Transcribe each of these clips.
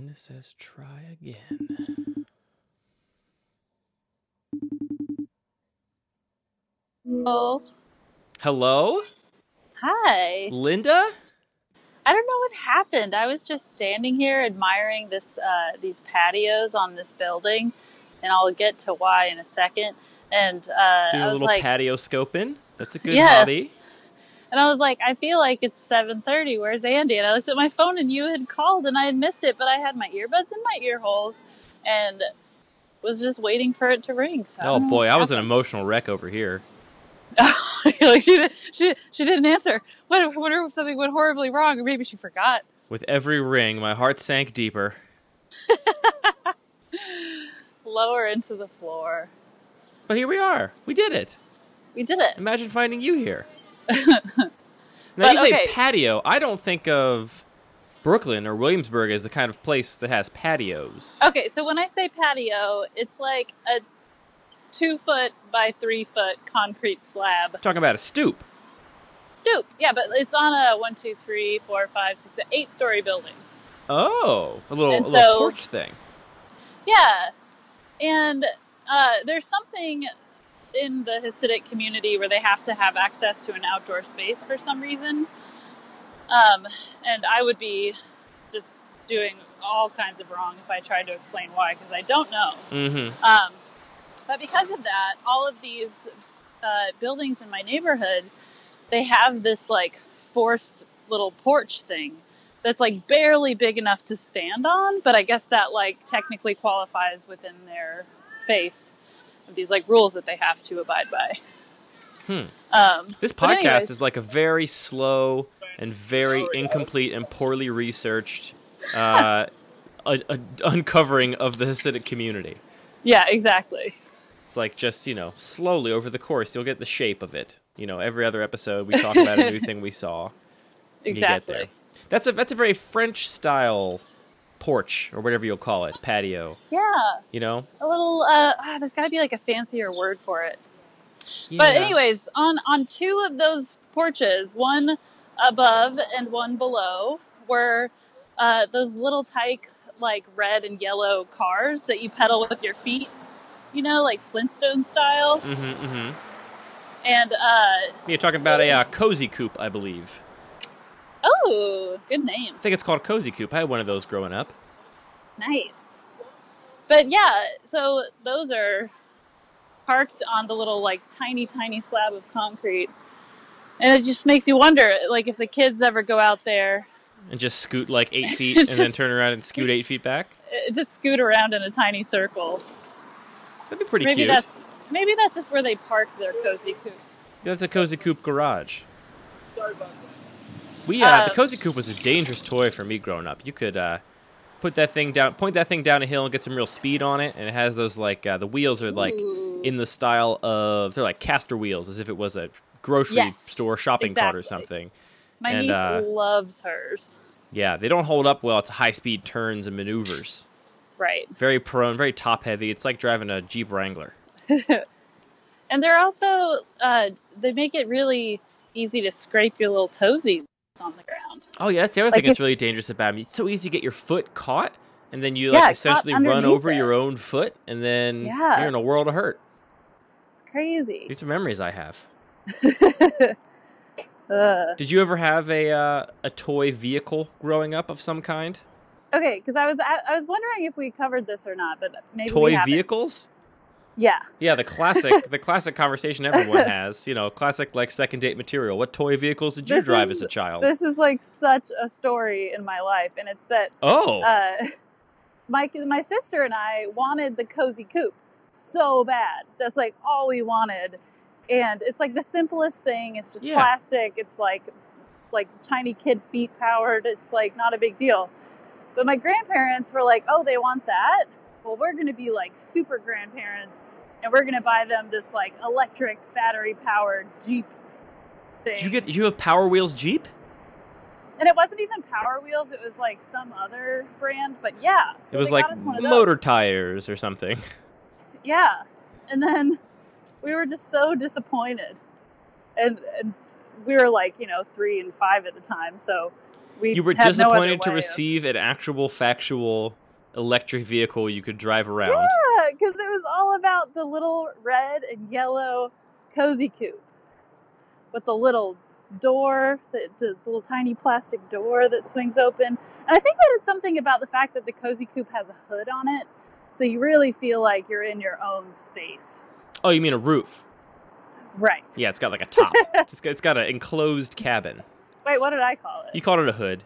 Linda says, try again. Oh, Hello? hi. Linda? I don't know what happened. I was just standing here admiring this uh, these patios on this building, and I'll get to why in a second. And uh, Doing I a little like, patio scoping. That's a good Yeah. hobby. And I was like, I feel like it's seven thirty. Where's Andy? And I looked at my phone, and you had called, and I had missed it, but I had my earbuds in my ear holes, and was just waiting for it to ring. So Oh boy, I was an emotional wreck over here. like she, she she didn't answer. What? I wonder if something went horribly wrong, or maybe she forgot. With every ring, my heart sank deeper. Lower into the floor. But here we are. We did it. We did it. Imagine finding you here. now But, you say okay. patio. I don't think of Brooklyn or Williamsburg as the kind of place that has patios. Okay, so when I say patio, it's like a two foot by three foot concrete slab talking about a stoop. stoop. Yeah, but it's on a one, two, three, four, five, six, eight story building. Oh, a little, a little so- porch thing. Yeah, and uh, there's something in the Hasidic community where they have to have access to an outdoor space for some reason. Um, and I would be just doing all kinds of wrong if I tried to explain why, because I don't know. Mm-hmm. Um, but because of that, all of these uh, buildings in my neighborhood, they have this like forced little porch thing that's like barely big enough to stand on, but I guess that like technically qualifies within their space these like rules that they have to abide by. Hmm. Um, This podcast anyways, is like a very slow and very incomplete and poorly researched uh, a, a uncovering of the Hasidic community. yeah, exactly. It's like just you know slowly over the course you'll get the shape of it. You know, every other episode we talk about a new thing we saw. and You get Exactly. there. That's a that's a very French style porch or whatever you'll call it, patio. Yeah, You know. a little. Uh, ah, there's got to be like a fancier word for it. Yeah. But anyways, on on two of those porches, one above and one below, were uh, those little tyke like red and yellow cars that you pedal with your feet. You know, like Flintstone style. Mm-hmm, mm-hmm. And uh, You're talking about a uh, cozy coupe, I believe. Oh, good name, I think it's called cozy coupe. I had one of those growing up. nice. But yeah, so those are parked on the little like tiny, tiny slab of concrete. And it just makes you wonder, like, if the kids ever go out there and just scoot like eight feet and then turn around and scoot eight feet back. uh, just scoot around in a tiny circle. That'd be pretty maybe cute. that's maybe that's just where they park their cozy coupe. That's a cozy coupe garage. We uh, the Um, cozy coupe was a dangerous toy for me growing up. You could uh, put that thing down, point that thing down a hill, and get some real speed on it. And it has those like uh, the wheels are like Ooh. in the style of they're like caster wheels, as if it was a grocery Yes, store shopping cart or something. My and, niece uh, loves hers. Yeah, they don't hold up well to high speed turns and maneuvers. Right. Very prone, very top heavy. It's like driving a Jeep Wrangler. And they're also uh, they make it really easy to scrape your little toesies on the ground. Oh yeah, that's the other Like thing that's really dangerous about them. It's so easy to get your foot caught, and then you like caught essentially run over it. your own foot, and then Yeah. you're in a world of hurt. It's crazy. These are memories I have. Ugh. Did you ever have a uh, a toy vehicle growing up of some kind? Okay, because I was I, I was wondering if we covered this or not, but maybe Toy haven't. vehicles? Yeah. Yeah, the classic the classic conversation everyone has. You know, classic like second date material. What toy vehicles did you This drive is- as a child? This is like such a story in my life, and it's that oh, uh, my my sister and I wanted the cozy coupe so bad. That's like all we wanted, and it's like the simplest thing. It's just Yeah. plastic. It's like like tiny kid feet powered. It's like not a big deal. But my grandparents were like, "Oh, they want that. Well, we're going to be like super grandparents, and we're going to buy them this like electric battery powered Jeep thing." did you get you have Power Wheels Jeep? And it wasn't even Power Wheels; it was like some other brand. But yeah, so it was like got us one of those. motor tires or something. Yeah, and then we were just so disappointed, and, and we were like you know three and five at the time, so we You were had no disappointed to way of- receive an actual factual electric vehicle you could drive around. Yeah, because it was all about the little red and yellow cozy coupe with the little door, the, the little tiny plastic door that swings open. And I think that it's something about the fact that the cozy coupe has a hood on it, so you really feel like you're in your own space. Oh, you mean a roof? Right. Yeah, it's got like a top. it's got, it's got an enclosed cabin. Wait, what did I call it? You called it a hood.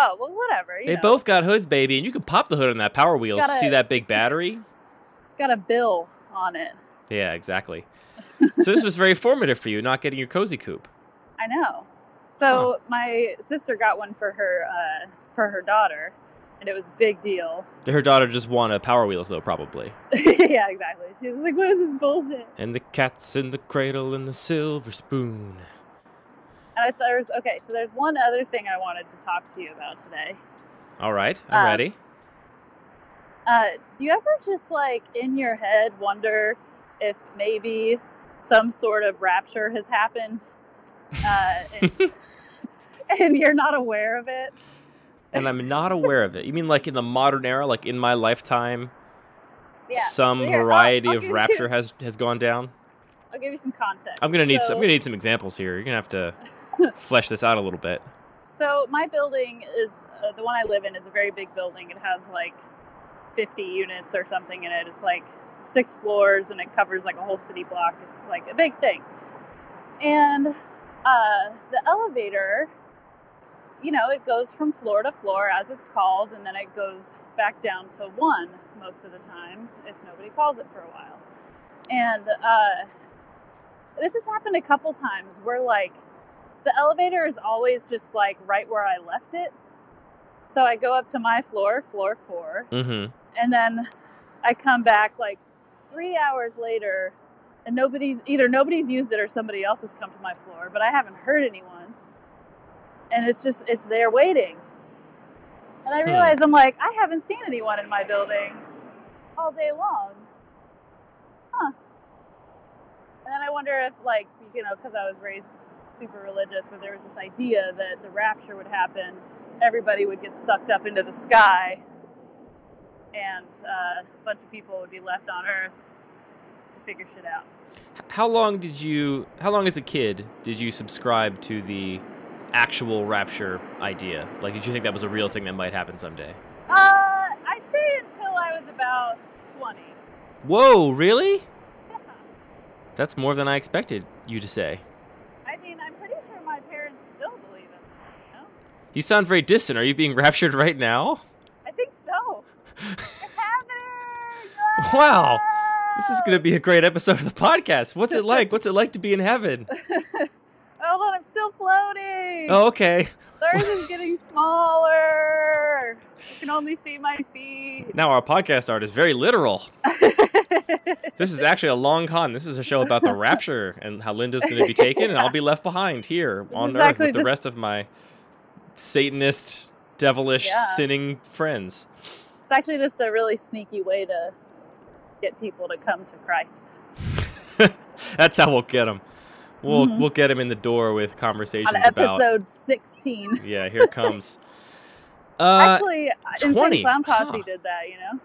Oh, well, whatever. They know, both got hoods, baby, and you can pop the hood on that Power Wheels. Gotta- See that big battery? got a bill on it. Yeah, exactly. so this was very formative for you, not getting your cozy coupe. I know. So my sister got one for her uh, for her daughter, and it was a big deal. Her daughter just won a Power Wheels, though, probably. yeah, exactly. She was like, "What is this bullshit?" And the cat's in the cradle and the silver spoon. And I thought there was okay. So there's one other thing I wanted to talk to you about today. All right, I'm Uh, ready. Uh, do you ever just like in your head wonder if maybe some sort of rapture has happened, uh, and, and you're not aware of it? And I'm not aware of it. You mean like in the modern era, like in my lifetime, Yeah. some Here, I'll- variety I'll of give you- rapture has has gone down? I'll give you some context. I'm gonna need so, some, I'm gonna need some examples here. You're gonna have to flesh this out a little bit. So my building is uh, the one I live in is a very big building. It has like 50 units or something in it. It's like six floors and it covers like a whole city block. It's like a big thing. And uh, the elevator, you know, it goes from floor to floor as it's called, and then it goes back down to one most of the time if nobody calls it for a while. And uh, this has happened a couple times where like the elevator is always just like right where I left it. So I go up to my floor, floor four, Mm-hmm. and then I come back like three hours later, and nobody's either nobody's used it or somebody else has come to my floor, but I haven't heard anyone. And it's just it's there waiting. And I Hmm. realize I'm like I haven't seen anyone in my building all day long. Huh. And then I wonder if like you know because I was raised super religious, but there was this idea that the rapture would happen, everybody would get sucked up into the sky, and uh, a bunch of people would be left on Earth to figure shit out. How long did you? How long as a kid did you subscribe to the actual rapture idea? Like, did you think that was a real thing that might happen someday? Uh, I'd say until I was about 20. Whoa, really? That's more than I expected you to say. I mean, I'm pretty sure my parents still believe in that, you know? You sound very distant. Are you being raptured right now? I think so. it's happening! Wow. This is going to be a great episode of the podcast. What's it like? What's it like to be in heaven? Oh, Hold on, I'm still floating! Oh, okay. The Earth is getting smaller! You can only see my feet. Now our podcast art is very literal. This is actually a long con. This is a show about the rapture and how Linda's going to be taken, and I'll be left behind here on Earth with the this- rest of my Satanist, devilish, Yeah. sinning friends. It's actually just a really sneaky way to get people to come to Christ. That's how we'll get them. We'll we'll get them in the door with conversations Mm-hmm. On about. episode 16. Yeah, here it comes. Uh, Actually, 20, Insane Clown Posse huh. did that, you know?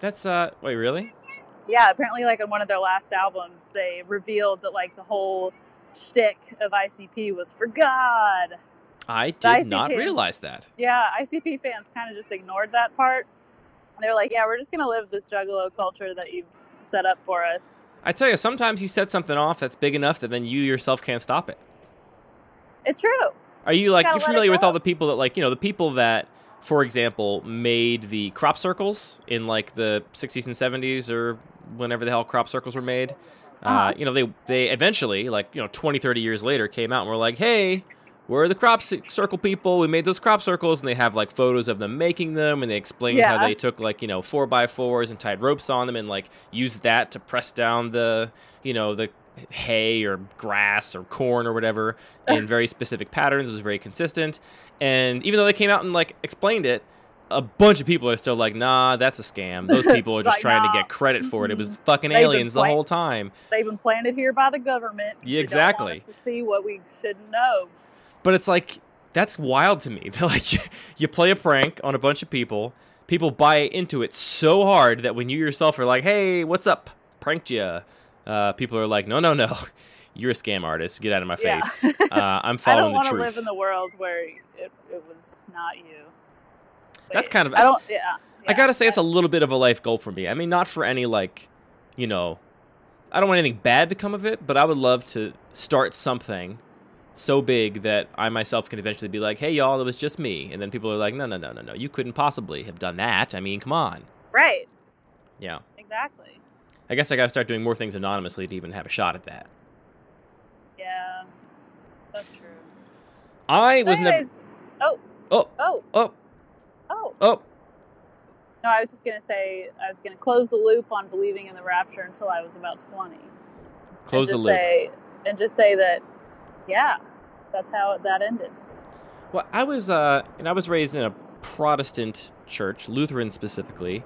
that's uh. Wait, really? Yeah, apparently, like on one of their last albums, they revealed that like the whole shtick of ICP was for God. I did not realize that. Yeah, ICP fans kind of just ignored that part. They're like, "Yeah, we're just gonna live this Juggalo culture that you've set up for us." I tell you, sometimes you set something off that's big enough that then you yourself can't stop it. It's true. Are you like you're familiar with all the people that like you know the people that, for example, made the crop circles in like the 60s and 70s or whenever the hell crop circles were made. uh Uh-huh. you know they they eventually like you know 20 30 years later came out and were like hey we're the crop circle people. We made those crop circles and they have like photos of them making them and they explained how they took like you know four by fours and tied ropes on them and like used that to press down the you know the hay or grass or corn or whatever in very specific patterns. It was very consistent. And even though they came out and like explained it a bunch of people are still like nah that's a scam. Those people are just Like, trying to get credit for it. It was mm-hmm. fucking They've aliens the whole time. They've been planted here by the government. Yeah, They don't want exactly. to see what we shouldn't know. But it's like That's wild to me. like you play a prank on a bunch of people, people buy into it so hard that when you yourself are like, "Hey, what's up? Pranked you." Uh, people are like, "No, no, no. You're a scam artist. Get out of my Yeah. face. Uh, I'm following I following don't the want to truth." live in the world where it, it was not you. But That's kind of- I don't. Yeah. I gotta say, it's a little bit of a life goal for me. I mean, not for any like, you know, I don't want anything bad to come of it, but I would love to start something so big that I myself can eventually be like, "Hey, y'all, it was just me," and then people are like, "No, no, no, no, no, you couldn't possibly have done that." I mean, come on. right. Yeah, Exactly. I guess I gotta start doing more things anonymously to even have a shot at that. Yeah. That's true. I So was never. Oh. Oh, Oh. oh, Oh. oh. No, I was just gonna say I was gonna close the loop on believing in the rapture until I was about twenty. Close the and just loop. Say, and just say that, yeah, that's how that ended. Well, I was uh, and I was raised in a Protestant church, Lutheran specifically,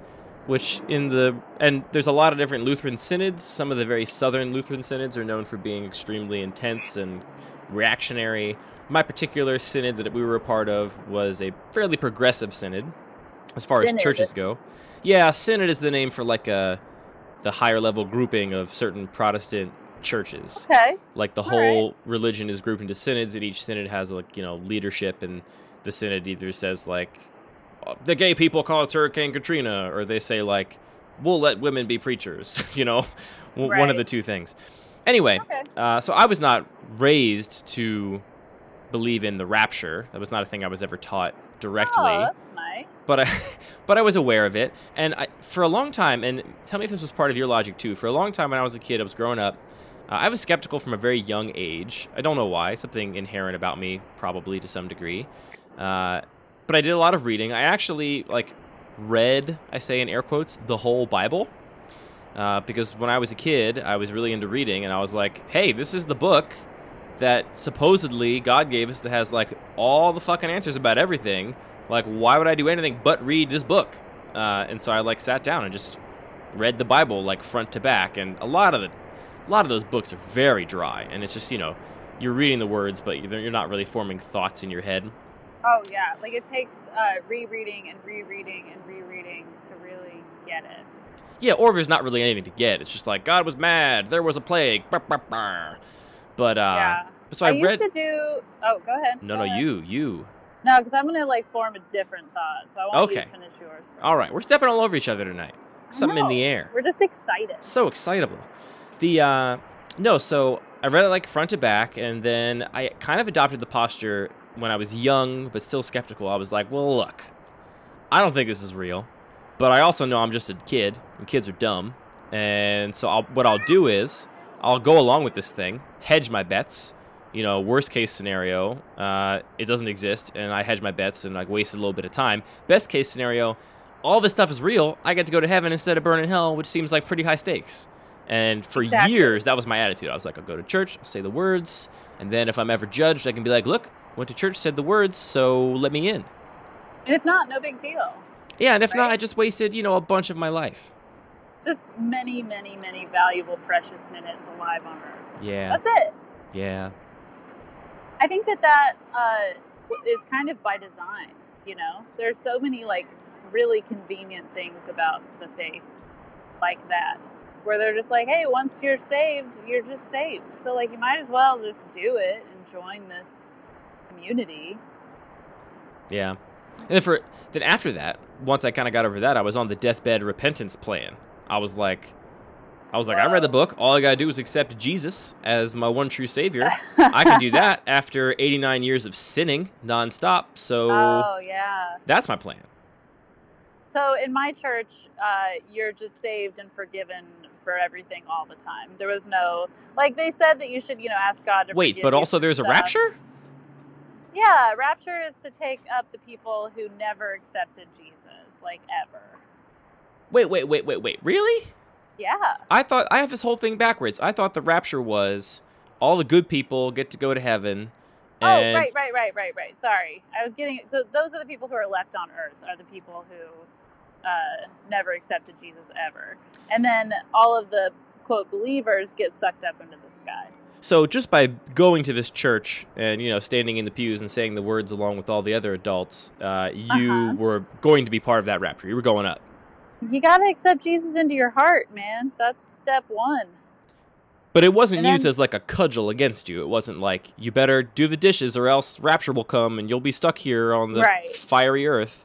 which in the and there's a lot of different Lutheran synods. Some of the very southern Lutheran synods are known for being extremely intense and reactionary. My particular synod that we were a part of was a fairly progressive synod, as far Synod. as churches go. Yeah, synod is the name for like a the higher level grouping of certain Protestant churches Okay. like the All whole religion is grouped into synods and each synod has like you know leadership and the synod either says like "Uh, the gay people caused hurricane katrina or they say like we'll let women be preachers you know w- one of the two things anyway Okay. uh, so i was not raised to believe in the rapture that was not a thing i was ever taught directly Oh, that's nice. but I, but I was aware of it, and I, for a long time, and tell me if this was part of your logic too. For a long time, when I was a kid, I was growing up. Uh, I was skeptical from a very young age. I don't know why. Something inherent about me, probably to some degree. Uh, but I did a lot of reading. I actually like read, I say in air quotes, the whole Bible. Uh, because when I was a kid, I was really into reading, and I was like, "Hey, this is the book that supposedly God gave us that has like all the fucking answers about everything. Like, why would I do anything but read this book?" Uh, and so I like sat down and just read the Bible like front to back, and a lot of the, a lot of those books are very dry, and it's just you know, you're reading the words, but you're not really forming thoughts in your head. oh yeah, like it takes uh, rereading and rereading and rereading to really get it. Yeah, or there's not really anything to get. It's just like God was mad, there was a plague, brr, brr, brr. but uh, yeah. so I, used read. to do. Oh, go ahead. No, Go no, ahead. you, you. No, because I'm gonna like form a different thought, so I want you Okay. to finish yours. First. All right, we're stepping all over each other tonight. Something in the air. We're just excited. So excitable. The uh, no, so I read it like front to back, and then I kind of adopted the posture when I was young but still skeptical. I was like, well, look, I don't think this is real, but I also know I'm just a kid, and kids are dumb, and so I'll, what I'll do is I'll go along with this thing, hedge my bets. You know, worst case scenario, uh, it doesn't exist, and I hedge my bets and like wasted a little bit of time. Best case scenario, all this stuff is real. I get to go to heaven instead of burn in hell, which seems like pretty high stakes. And for Exactly. years, that was my attitude. I was like, I'll go to church, I'll say the words, and then if I'm ever judged, I can be like, look, went to church, said the words, so let me in. And if not, no big deal. Yeah, and if not, I just wasted, you know, a bunch of my life. Just many, many, many valuable, precious minutes alive on Earth. Yeah, That's it. yeah, I think that that uh, is kind of by design. You know, there's so many like really convenient things about the faith, like that, where they're just like, hey, once you're saved, you're just saved. So like, you might as well just do it and join this community. yeah. And then for then after that, once I kind of got over that, I was on the deathbed repentance plan. I was like, I was like, I read the book. All I gotta do is accept Jesus as my one true savior. I can do that after 89 years of sinning nonstop. So Oh yeah. that's my plan. So in my church, uh, you're just saved and forgiven for everything all the time. There was no like they said that you should, you know, ask God to Wait, but also there's a rapture? Yeah, rapture is to take up the people who never accepted Jesus, like ever. Wait, wait, wait, wait, wait. Really? Yeah. I thought I have this whole thing backwards. I thought the rapture was all the good people get to go to heaven. And oh, right, right, right, right, right. Sorry, I was getting so those are the people who are left on Earth are the people who uh, never accepted Jesus ever, and then all of the quote believers get sucked up into the sky. So just by going to this church and you know standing in the pews and saying the words along with all the other adults, uh, you Uh-huh. were going to be part of that rapture. You were going up. You got to accept Jesus into your heart, man. That's step one. But it wasn't used as like a cudgel against you. It wasn't like you better do the dishes or else rapture will come and you'll be stuck here on the Right. fiery earth.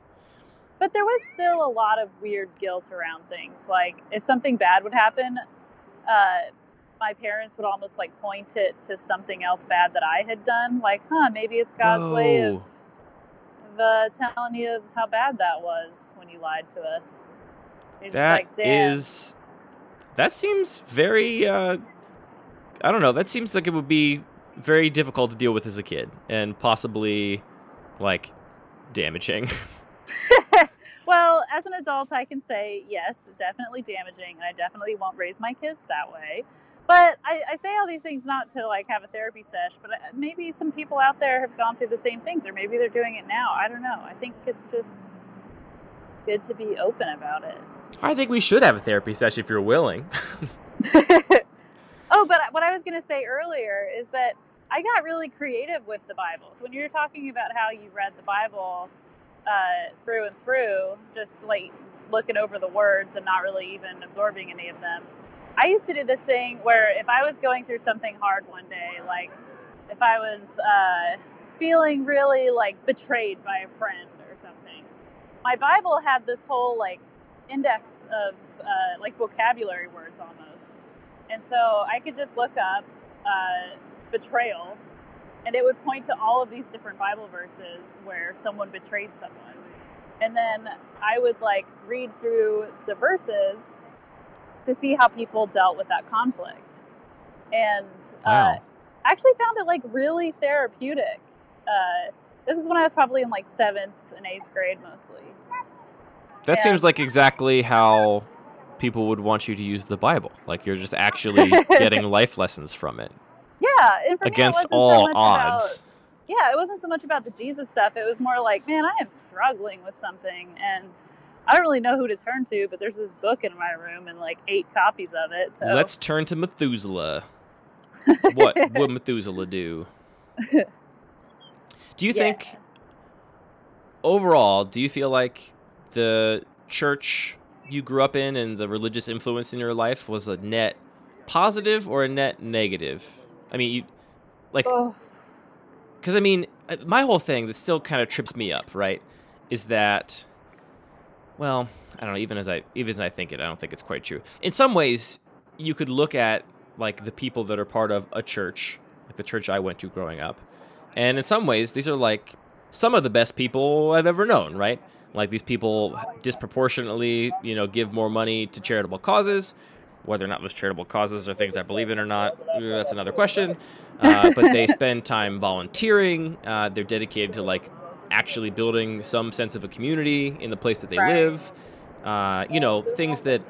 But there was still a lot of weird guilt around things. Like if something bad would happen, uh, my parents would almost like point it to something else bad that I had done. Like, huh, maybe it's God's way of, Whoa. of uh, telling you how bad that was when you lied to us. You're just That like, is- that seems very uh I don't know, that seems like it would be very difficult to deal with as a kid and possibly like damaging. well, as an adult, I can say yes, definitely damaging, and I definitely won't raise my kids that way. But I, I say all these things not to like have a therapy sesh, but uh, maybe some people out there have gone through the same things, or maybe they're doing it now. I don't know. I think it's just good to be open about it. I think we should have a therapy session if you're willing. oh, but what I was going to say earlier is that I got really creative with the Bible. So when you're talking about how you read the Bible uh, through and through, just like looking over the words and not really even absorbing any of them, I used to do this thing where if I was going through something hard one day, like if I was uh, feeling really like betrayed by a friend or something, my Bible had this whole like index of uh, like vocabulary words almost. And so I could just look up uh, betrayal, and it would point to all of these different Bible verses where someone betrayed someone. And then I would like read through the verses to see how people dealt with that conflict. And uh, Wow. I actually found it like really therapeutic. Uh, this is when I was probably in like seventh and eighth grade mostly. That Yeah. seems like exactly how people would want you to use the Bible. Like you're just actually getting life lessons from it Yeah, and for me, it against wasn't so all much odds. About, yeah, it wasn't so much about the Jesus stuff. It was more like, man, I am struggling with something, and I don't really know who to turn to. But there's this book in my room and like eight copies of it. So Let's turn to Methuselah. what would Methuselah do? Do you Yeah. think overall, do you feel like the church you grew up in and the religious influence in your life was a net positive or a net negative? I mean, you like because I mean, uh, my whole thing that still kind of trips me up, right, is that, well, I don't know. Even as I even as I think it, I don't think it's quite true. In some ways, you could look at like the people that are part of a church, like the church I went to growing up, and in some ways, these are like some of the best people I've ever known, right? Like these people disproportionately, you know, give more money to charitable causes. Whether or not those charitable causes are things I believe in or not, that's another question. Uh, but they spend time volunteering. Uh, they're dedicated to like actually building some sense of a community in the place that they Right. live. Uh, you know, things that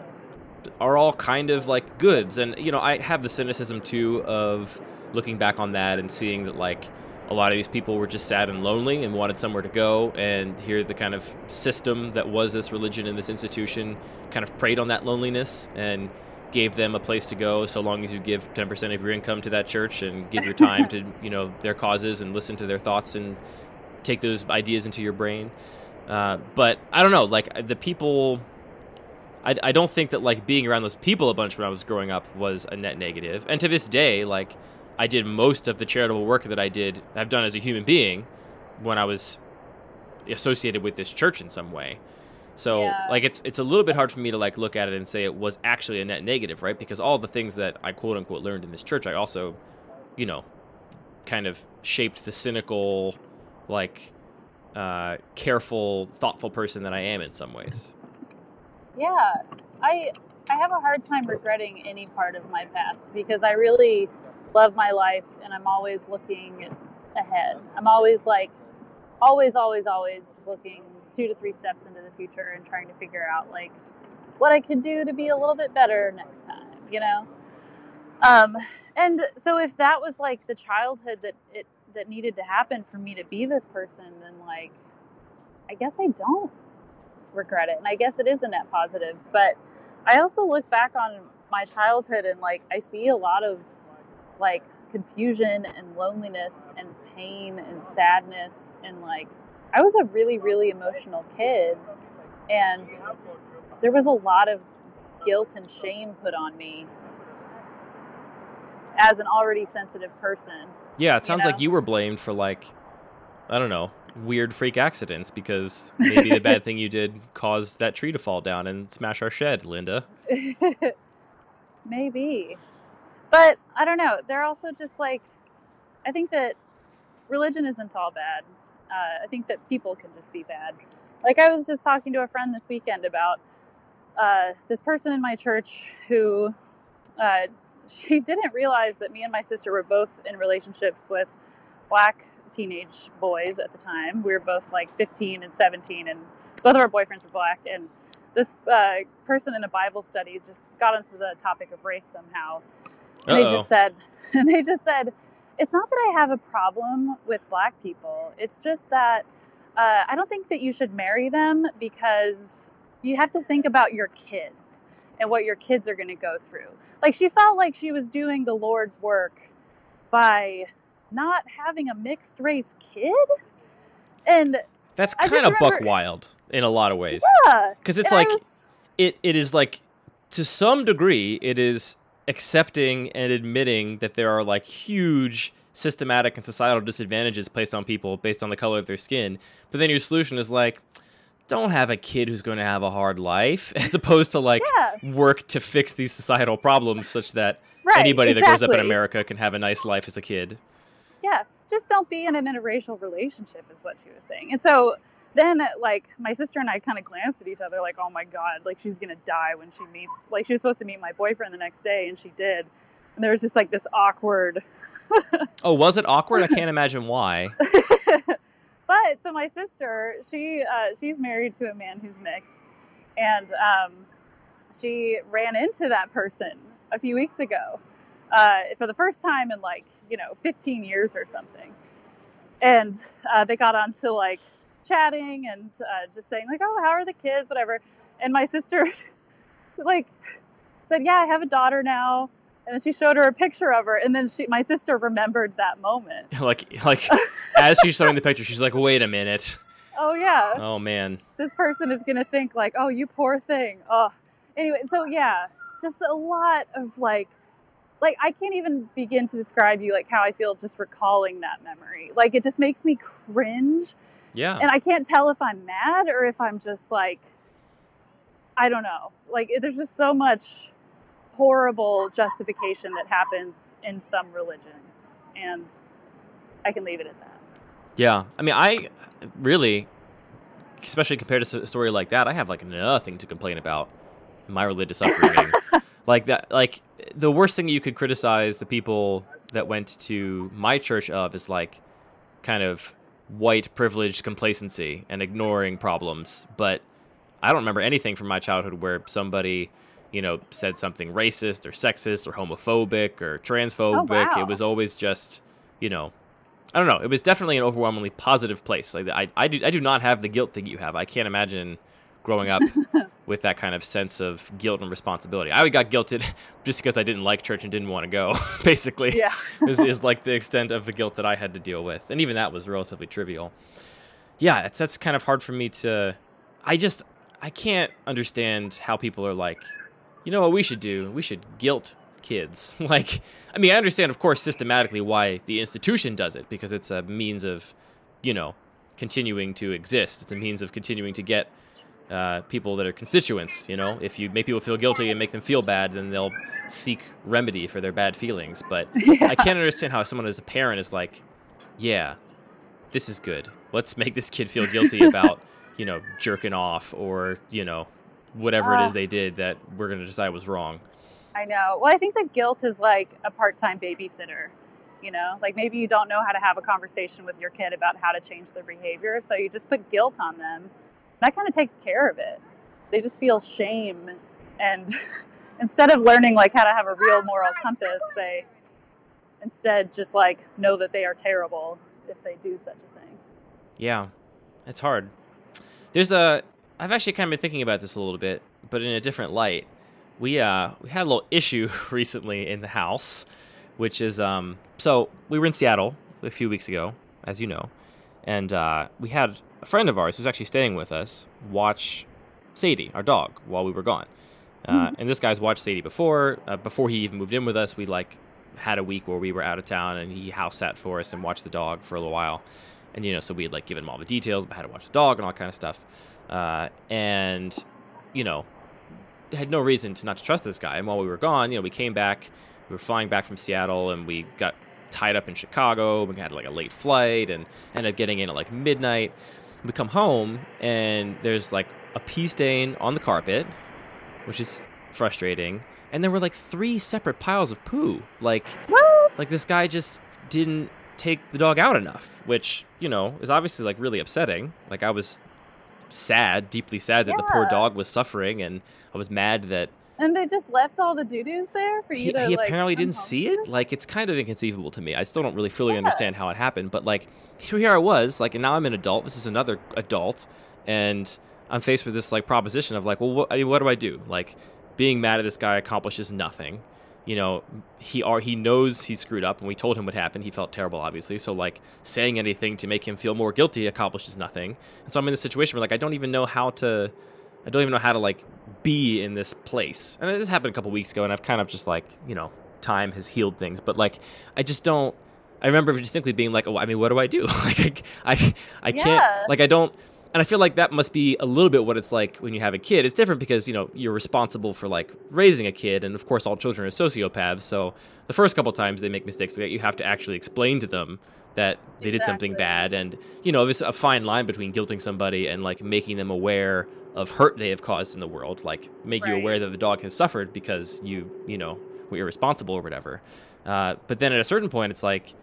are all kind of like goods. And you know, I have the cynicism too of looking back on that and seeing that like a lot of these people were just sad and lonely and wanted somewhere to go. And here, the kind of system that was this religion and this institution kind of preyed on that loneliness and gave them a place to go so long as you give 10% of your income to that church and give your time to you know their causes and listen to their thoughts and take those ideas into your brain. Uh, but i don't know like the people I, I don't think that like being around those people a bunch when i was growing up was a net negative. And to this day like i did most of the charitable work that i did i've done as a human being when i was associated with this church in some way so Yeah. like it's it's a little bit hard for me to like look at it and say it was actually a net negative, right? Because all the things that I quote unquote learned in this church, I also, you know, kind of shaped the cynical, like, uh, careful, thoughtful person that I am in some ways. yeah. I I have a hard time regretting any part of my past because I really love my life and I'm always looking ahead. I'm always like, always, always, always just looking two to three steps into the future and trying to figure out like what I could do to be a little bit better next time, you know? Um, and so if that was like the childhood that it that needed to happen for me to be this person, then like I guess I don't regret it. And I guess it is a net positive. But I also look back on my childhood and like I see a lot of like confusion and loneliness and pain and sadness and like I was a really really emotional kid and there was a lot of guilt and shame put on me as an already sensitive person. Yeah, it sounds know? like you were blamed for like I don't know, weird freak accidents because maybe the bad thing you did caused that tree to fall down and smash our shed, Linda. Maybe. But I don't know. They're also just like, I think that religion isn't all bad. Uh, I think that people can just be bad. Like, I was just talking to a friend this weekend about uh, this person in my church who uh, she didn't realize that me and my sister were both in relationships with black teenage boys at the time. We were both like 15 and 17, and both of our boyfriends were black. And this uh, person in a Bible study just got onto the topic of race somehow. And they Uh-oh. just said, and they just said, it's not that I have a problem with black people. It's just that uh, I don't think that you should marry them because you have to think about your kids and what your kids are going to go through. Like she felt like she was doing the Lord's work by not having a mixed race kid. And That's kind of buck wild in a lot of ways. Yeah, because it's like- was- It it is like to some degree it is accepting and admitting that there are like huge systematic and societal disadvantages placed on people based on the color of their skin. But then your solution is like don't have a kid who's going to have a hard life as opposed to like Yeah. work to fix these societal problems such that Right, anybody that grows up in. America can have a nice life as a kid. yeah, just don't be in an interracial relationship is what she was saying. And so then like my sister and I kind of glanced at each other like, oh my God, like she's going to die when she meets, like she was supposed to meet my boyfriend the next day and she did. And there was just like this awkward, Oh, was it awkward? I can't imagine why. but so my sister, she, uh, she's married to a man who's mixed and, um, she ran into that person a few weeks ago, uh, for the first time in like, you know, 15 years or something. And, uh, they got on to like, chatting and uh, just saying like, "Oh, how are the kids?" Whatever. And my sister, like, said, "Yeah, I have a daughter now." And then she showed her a picture of her, and then she, my sister remembered that moment. like like as she's showing the picture, she's like, "Wait a minute." Oh yeah, Oh man. this person is gonna think like, "Oh, you poor thing." Oh, anyway, so yeah, just a lot of like, like I can't even begin to describe you like how I feel just recalling that memory. Like it just makes me cringe Yeah. and I can't tell if I'm mad or if I'm just like, I don't know. Like, there's just so much horrible justification that happens in some religions, and I can leave it at that. Yeah, I mean, I really, especially compared to a story like that, I have like nothing to complain about in my religious upbringing. like that, like the worst thing you could criticize the people that went to my church of is like kind of white privileged complacency and ignoring problems. But I don't remember anything from my childhood where somebody, you know, said something racist or sexist or homophobic or oh, transphobic. wow. It was always just, you know, I don't know. It was definitely an overwhelmingly positive place. Like I, I do, I do not have the guilt that you have. I can't imagine growing up with that kind of sense of guilt and responsibility. I got guilted just because I didn't like church and didn't want to go. Basically, Yeah. is, is like the extent of the guilt that I had to deal with, and even that was relatively trivial. Yeah, it's that's kind of hard for me to. I just I can't understand how people are like, you know what we should do? We should guilt kids. like, I mean, I understand, of course, systematically why the institution does it because it's a means of, you know, continuing to exist. It's a means of continuing to get uh, people that are constituents. You know, if you make people feel guilty and make them feel bad, then they'll seek remedy for their bad feelings. But I can't understand how someone as a parent is like, yeah, this is good. Let's make this kid feel guilty about, you know, jerking off or, you know, whatever it is Ah. they did that we're going to decide was wrong. I know. Well, I think that guilt is like a part time babysitter. You know, like maybe you don't know how to have a conversation with your kid about how to change their behavior, so you just put guilt on them. That kind of takes care of it. They just feel shame, and instead of learning like how to have a real moral compass, they instead just like know that they are terrible if they do such a thing. Yeah, it's hard. There's a. I've actually kind of been thinking about this a little bit, but in a different light. We uh we had a little issue recently in the house, which is um so we were in Seattle a few weeks ago, as you know, and uh, we had a friend of ours who's actually staying with us watch Sadie, our dog, while we were gone. Uh, and this guy's watched Sadie before. Uh, before he even moved in with us, we like had a week where we were out of town, and he house sat for us and watched the dog for a little while. And you know, so we had like given him all the details about how to watch the dog and all kind of stuff. Uh, and you know, had no reason to not to trust this guy. And while we were gone, you know, we came back. We were flying back from Seattle, and we got tied up in Chicago. We had like a late flight, and ended up getting in at like midnight. We come home, and there's like a pee stain on the carpet, which is frustrating. And there were like three separate piles of poo. Like, What? like this guy just didn't take the dog out enough, which you know is obviously like really upsetting. Like I was sad, deeply sad that the poor dog was suffering, and I was mad that And they just left all the doo doos there for you he, to he like. apparently didn't see it. Like it's kind of inconceivable to me. I still don't really fully Yeah. understand how it happened, but like here, here I was, like, and now I'm an adult. This is another adult, and I'm faced with this like proposition of like, well, what, I mean, what do I do? Like, being mad at this guy accomplishes nothing. You know, he are he knows he screwed up, and we told him what happened. He felt terrible, obviously. So like, saying anything to make him feel more guilty accomplishes nothing. And so I'm in this situation where like I don't even know how to. I don't even know how to like be in this place. And this happened a couple weeks ago, and I've kind of just like you know time has healed things, but like I just don't. I remember distinctly being like, oh, I mean, what do I do? like I, I, I can't. Like I don't. And I feel like that must be a little bit what it's like when you have a kid. It's different because you know you're responsible for like raising a kid, and of course all children are sociopaths. So the first couple times they make mistakes, you have to actually explain to them that they did something bad, and you know there's a fine line between guilting somebody and like making them aware of hurt they have caused in the world, like make you aware that the dog has suffered because you you know were irresponsible or whatever. Uh, but then at a certain point, it's like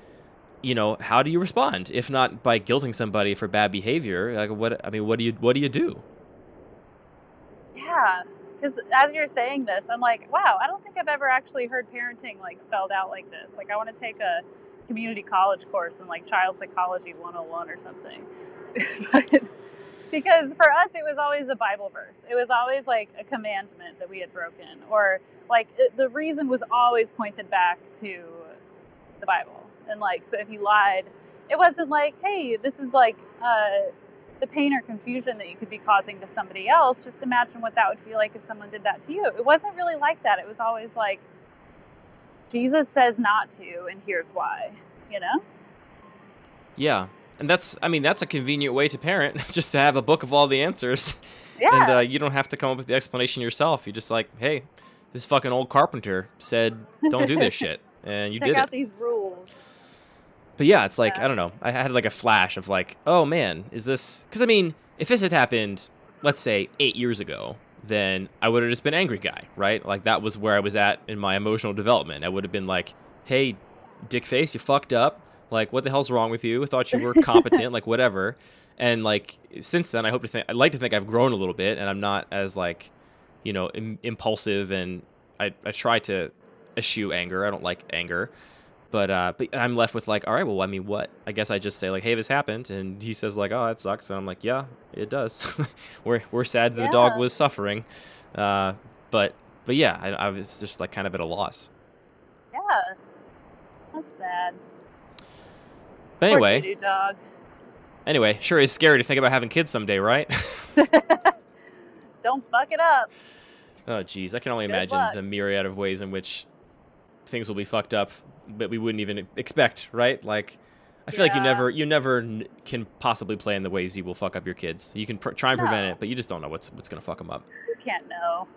you know, how do you respond? If not by guilting somebody for bad behavior, like what? I mean, what do you what do you do? Yeah, because as you're saying this, I'm like, wow, I don't think I've ever actually heard parenting like spelled out like this. Like, I want to take a community college course in like child psychology 101 or something. But- because for us, it was always a Bible verse. It was always like a commandment that we had broken, or like it, the reason was always pointed back to the Bible. And like, so if you lied, it wasn't like, hey, this is like uh, the pain or confusion that you could be causing to somebody else. Just imagine what that would feel like if someone did that to you. It wasn't really like that. It was always like, Jesus says not to, and here's why. You know? Yeah, and that's I mean that's a convenient way to parent, just to have a book of all the answers, Yeah. and uh, you don't have to come up with the explanation yourself. You're just like, hey, this fucking old carpenter said don't do this shit, and you Check did out it. these rules. But yeah, it's like Yeah. I don't know. I had like a flash of like, oh man, is this? Because I mean, if this had happened, let's say eight years ago, then I would have just been angry guy, right? Like that was where I was at in my emotional development. I would have been like, hey, dick face, you fucked up. Like, what the hell's wrong with you? I thought you were competent, like whatever. And like since then, I hope to think I'd like to think I've grown a little bit, and I'm not as like, you know, Im- impulsive, and I I try to eschew anger. I don't like anger but uh, but I'm left with like, all right, well, I mean, what? I guess I just say like, hey, this happened, and he says like, oh, that sucks, and I'm like, yeah, it does. we're we're sad that the dog was suffering, uh, but but yeah, I, I was just like kind of at a loss. Yeah. That's sad. But anyway, dog. anyway, sure is scary to think about having kids someday, right? Don't fuck it up. oh, geez, I can only Good imagine luck. the myriad of ways in which things will be fucked up that we wouldn't even expect, right? Like. I feel like you never, you never n- can possibly plan the ways you will fuck up your kids. You can pr- try and prevent it, but you just don't know what's what's gonna fuck them up. You can't know.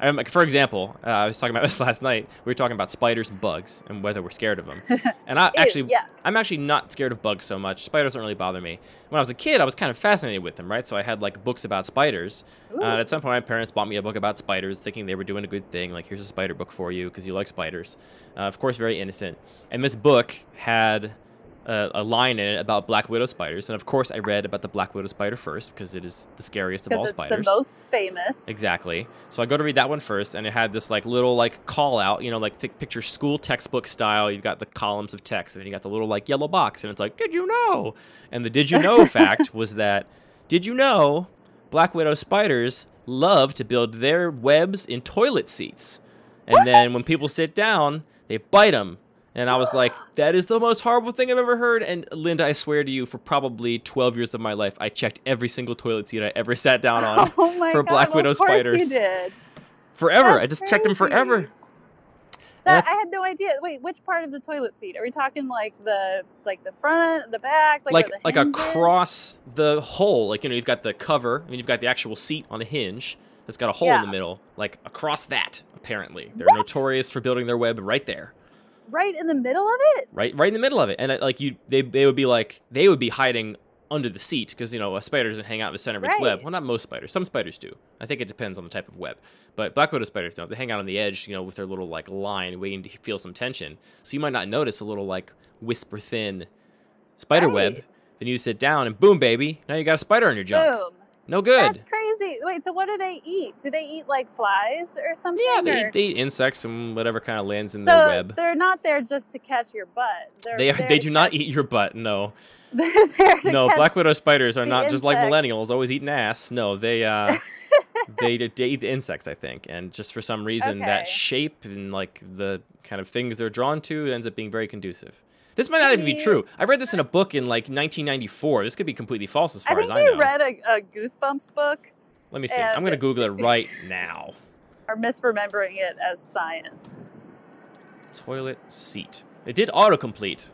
I remember, for example, uh, I was talking about this last night. We were talking about spiders and bugs and whether we're scared of them. And I actually, yeah. I'm actually not scared of bugs so much. Spiders don't really bother me. When I was a kid, I was kind of fascinated with them, right? So I had like books about spiders. Uh, and at some point, my parents bought me a book about spiders, thinking they were doing a good thing. Like, here's a spider book for you because you like spiders. Uh, of course, very innocent. And this book had a, a line in it about black widow spiders. And of course, I read about the black widow spider first because it is the scariest of all it's spiders. the most famous. Exactly. So I go to read that one first, and it had this like little like call out, you know, like th- picture school textbook style. You've got the columns of text, and then you got the little like yellow box, and it's like, did you know? And the did you know fact was that, did you know, black widow spiders love to build their webs in toilet seats, and then when people sit down, they bite them, And I was like, that is the most horrible thing I've ever heard. And Linda, I swear to you, for probably 12 years of my life, I checked every single toilet seat I ever sat down on Oh for God, black widow spiders. You did. Forever. I That's just checked them forever. That, I had no idea. Wait, which part of the toilet seat? Are we talking like the like the front, the back, like Like like across the hole. Like, you know, you've got the cover, and you've got the actual seat on a hinge that's got a hole in the middle. Like across that, apparently. They're What? notorious for building their web right there. Right in the middle of it. right right in the middle of it. And uh, like you they, they would be like they would be hiding under the seat because you know a spider doesn't hang out in the center of its Right. web well not most spiders. Some spiders do. I think it depends on the type of web. But black widow spiders don't. They hang out on the edge you know with their little like line waiting to feel some tension. So you might not notice a little like whisper thin spider web. Then you sit down and boom baby now you got a spider on your junk. Boom. No good That's crazy. Wait, so what do they eat? Do they eat like flies or something? yeah they eat, they eat insects and whatever kind of lands in so their web they're not there just to catch your butt. They're, they, there they do not eat your butt no They're there to no, black widow spiders are not just like millennials, always eating ass. No, they uh, they, they eat the insects, I think, and just for some reason that shape and like the kind of things they're drawn to ends up being very conducive. This might not even be true. I read this in a book in like 1994. This could be completely false as far think as I know. read a, a Goosebumps book, Let me see. I'm gonna Google it right now. or misremembering it as science. Toilet seat. It did autocomplete.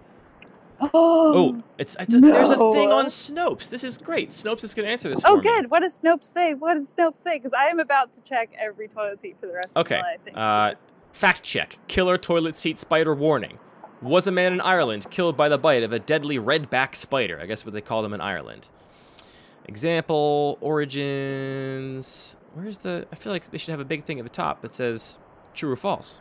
Oh, Oh, it's, it's a, there's a thing on Snopes. This is great. Snopes is gonna answer this oh, for me. Oh good. What does Snopes say? What does Snopes say? Because I am about to check every toilet seat for the rest Okay. of my life. to Uh, fact check. Killer toilet seat spider warning. Was a man in Ireland killed by the bite of a deadly redback spider? I guess what they call them in Ireland. Example, origins. Where's the. I feel like they should have a big thing at the top that says true or false.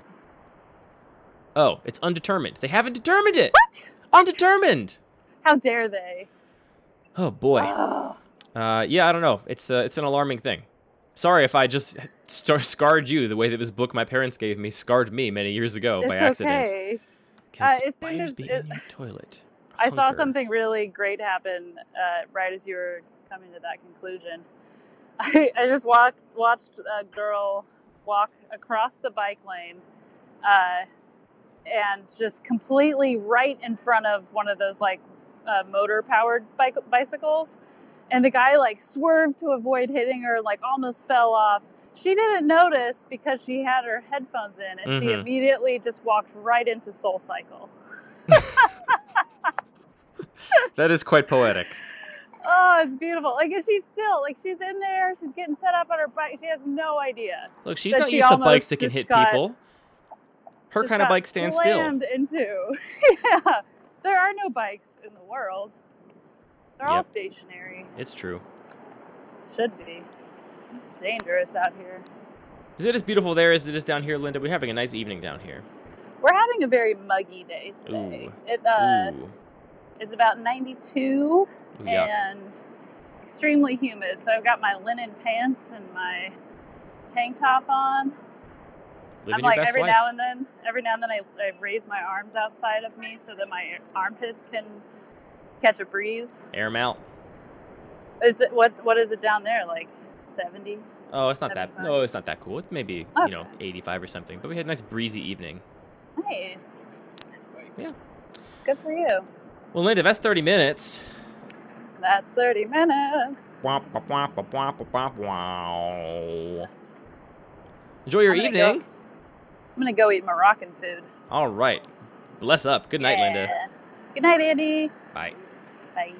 Oh, it's undetermined. They haven't determined it. What? Undetermined. How dare they? Oh boy. Oh, Uh, yeah, I don't know. It's uh, it's an alarming thing. Sorry if I just scarred you the way that this book my parents gave me scarred me many years ago it's by accident. okay. Can Uh, as soon as be it- in your toilet? I saw something really great happen uh, right as you were coming to that conclusion. I, I just walked, watched a girl walk across the bike lane uh, and just completely right in front of one of those like uh, motor powered bike- bicycles. And the guy like swerved to avoid hitting her, like almost fell off. She didn't notice because she had her headphones in and she Mhm. immediately just walked right into Soul Cycle. That is quite poetic. Oh, it's beautiful. Like, she's still like she's in there. She's getting set up on her bike. She has no idea. Look, she's not she used to bikes that can hit got- people. Her kind of bike stands still. into. yeah, there are no bikes in the world. They're all stationary. It's true. Should be. It's dangerous out here. Is it as beautiful there as it is down here, Linda? We're having a nice evening down here. We're having a very muggy day today. Ooh. It uh, Ooh, is about 92 yuck. and extremely humid. So I've got my linen pants and my tank top on. Living I'm like every life. now and then, every now and then I, I raise my arms outside of me so that my armpits can catch a breeze. Air 'em out. Is it what? What is it down there? Like seventy? Oh, it's not that. No, oh, it's not that cool. It's maybe Okay. you oh. know 85 or something. But we had a nice breezy evening. Nice. Yeah. Good for you. Well, Linda, that's 30 minutes. That's thirty minutes. Wah, wah, wah, wah. Enjoy your I'm gonna go- evening. I'm gonna go eat Moroccan food. All right. Bless up. Good night, Linda. Yeah. Good night, Andy. Bye. Bye.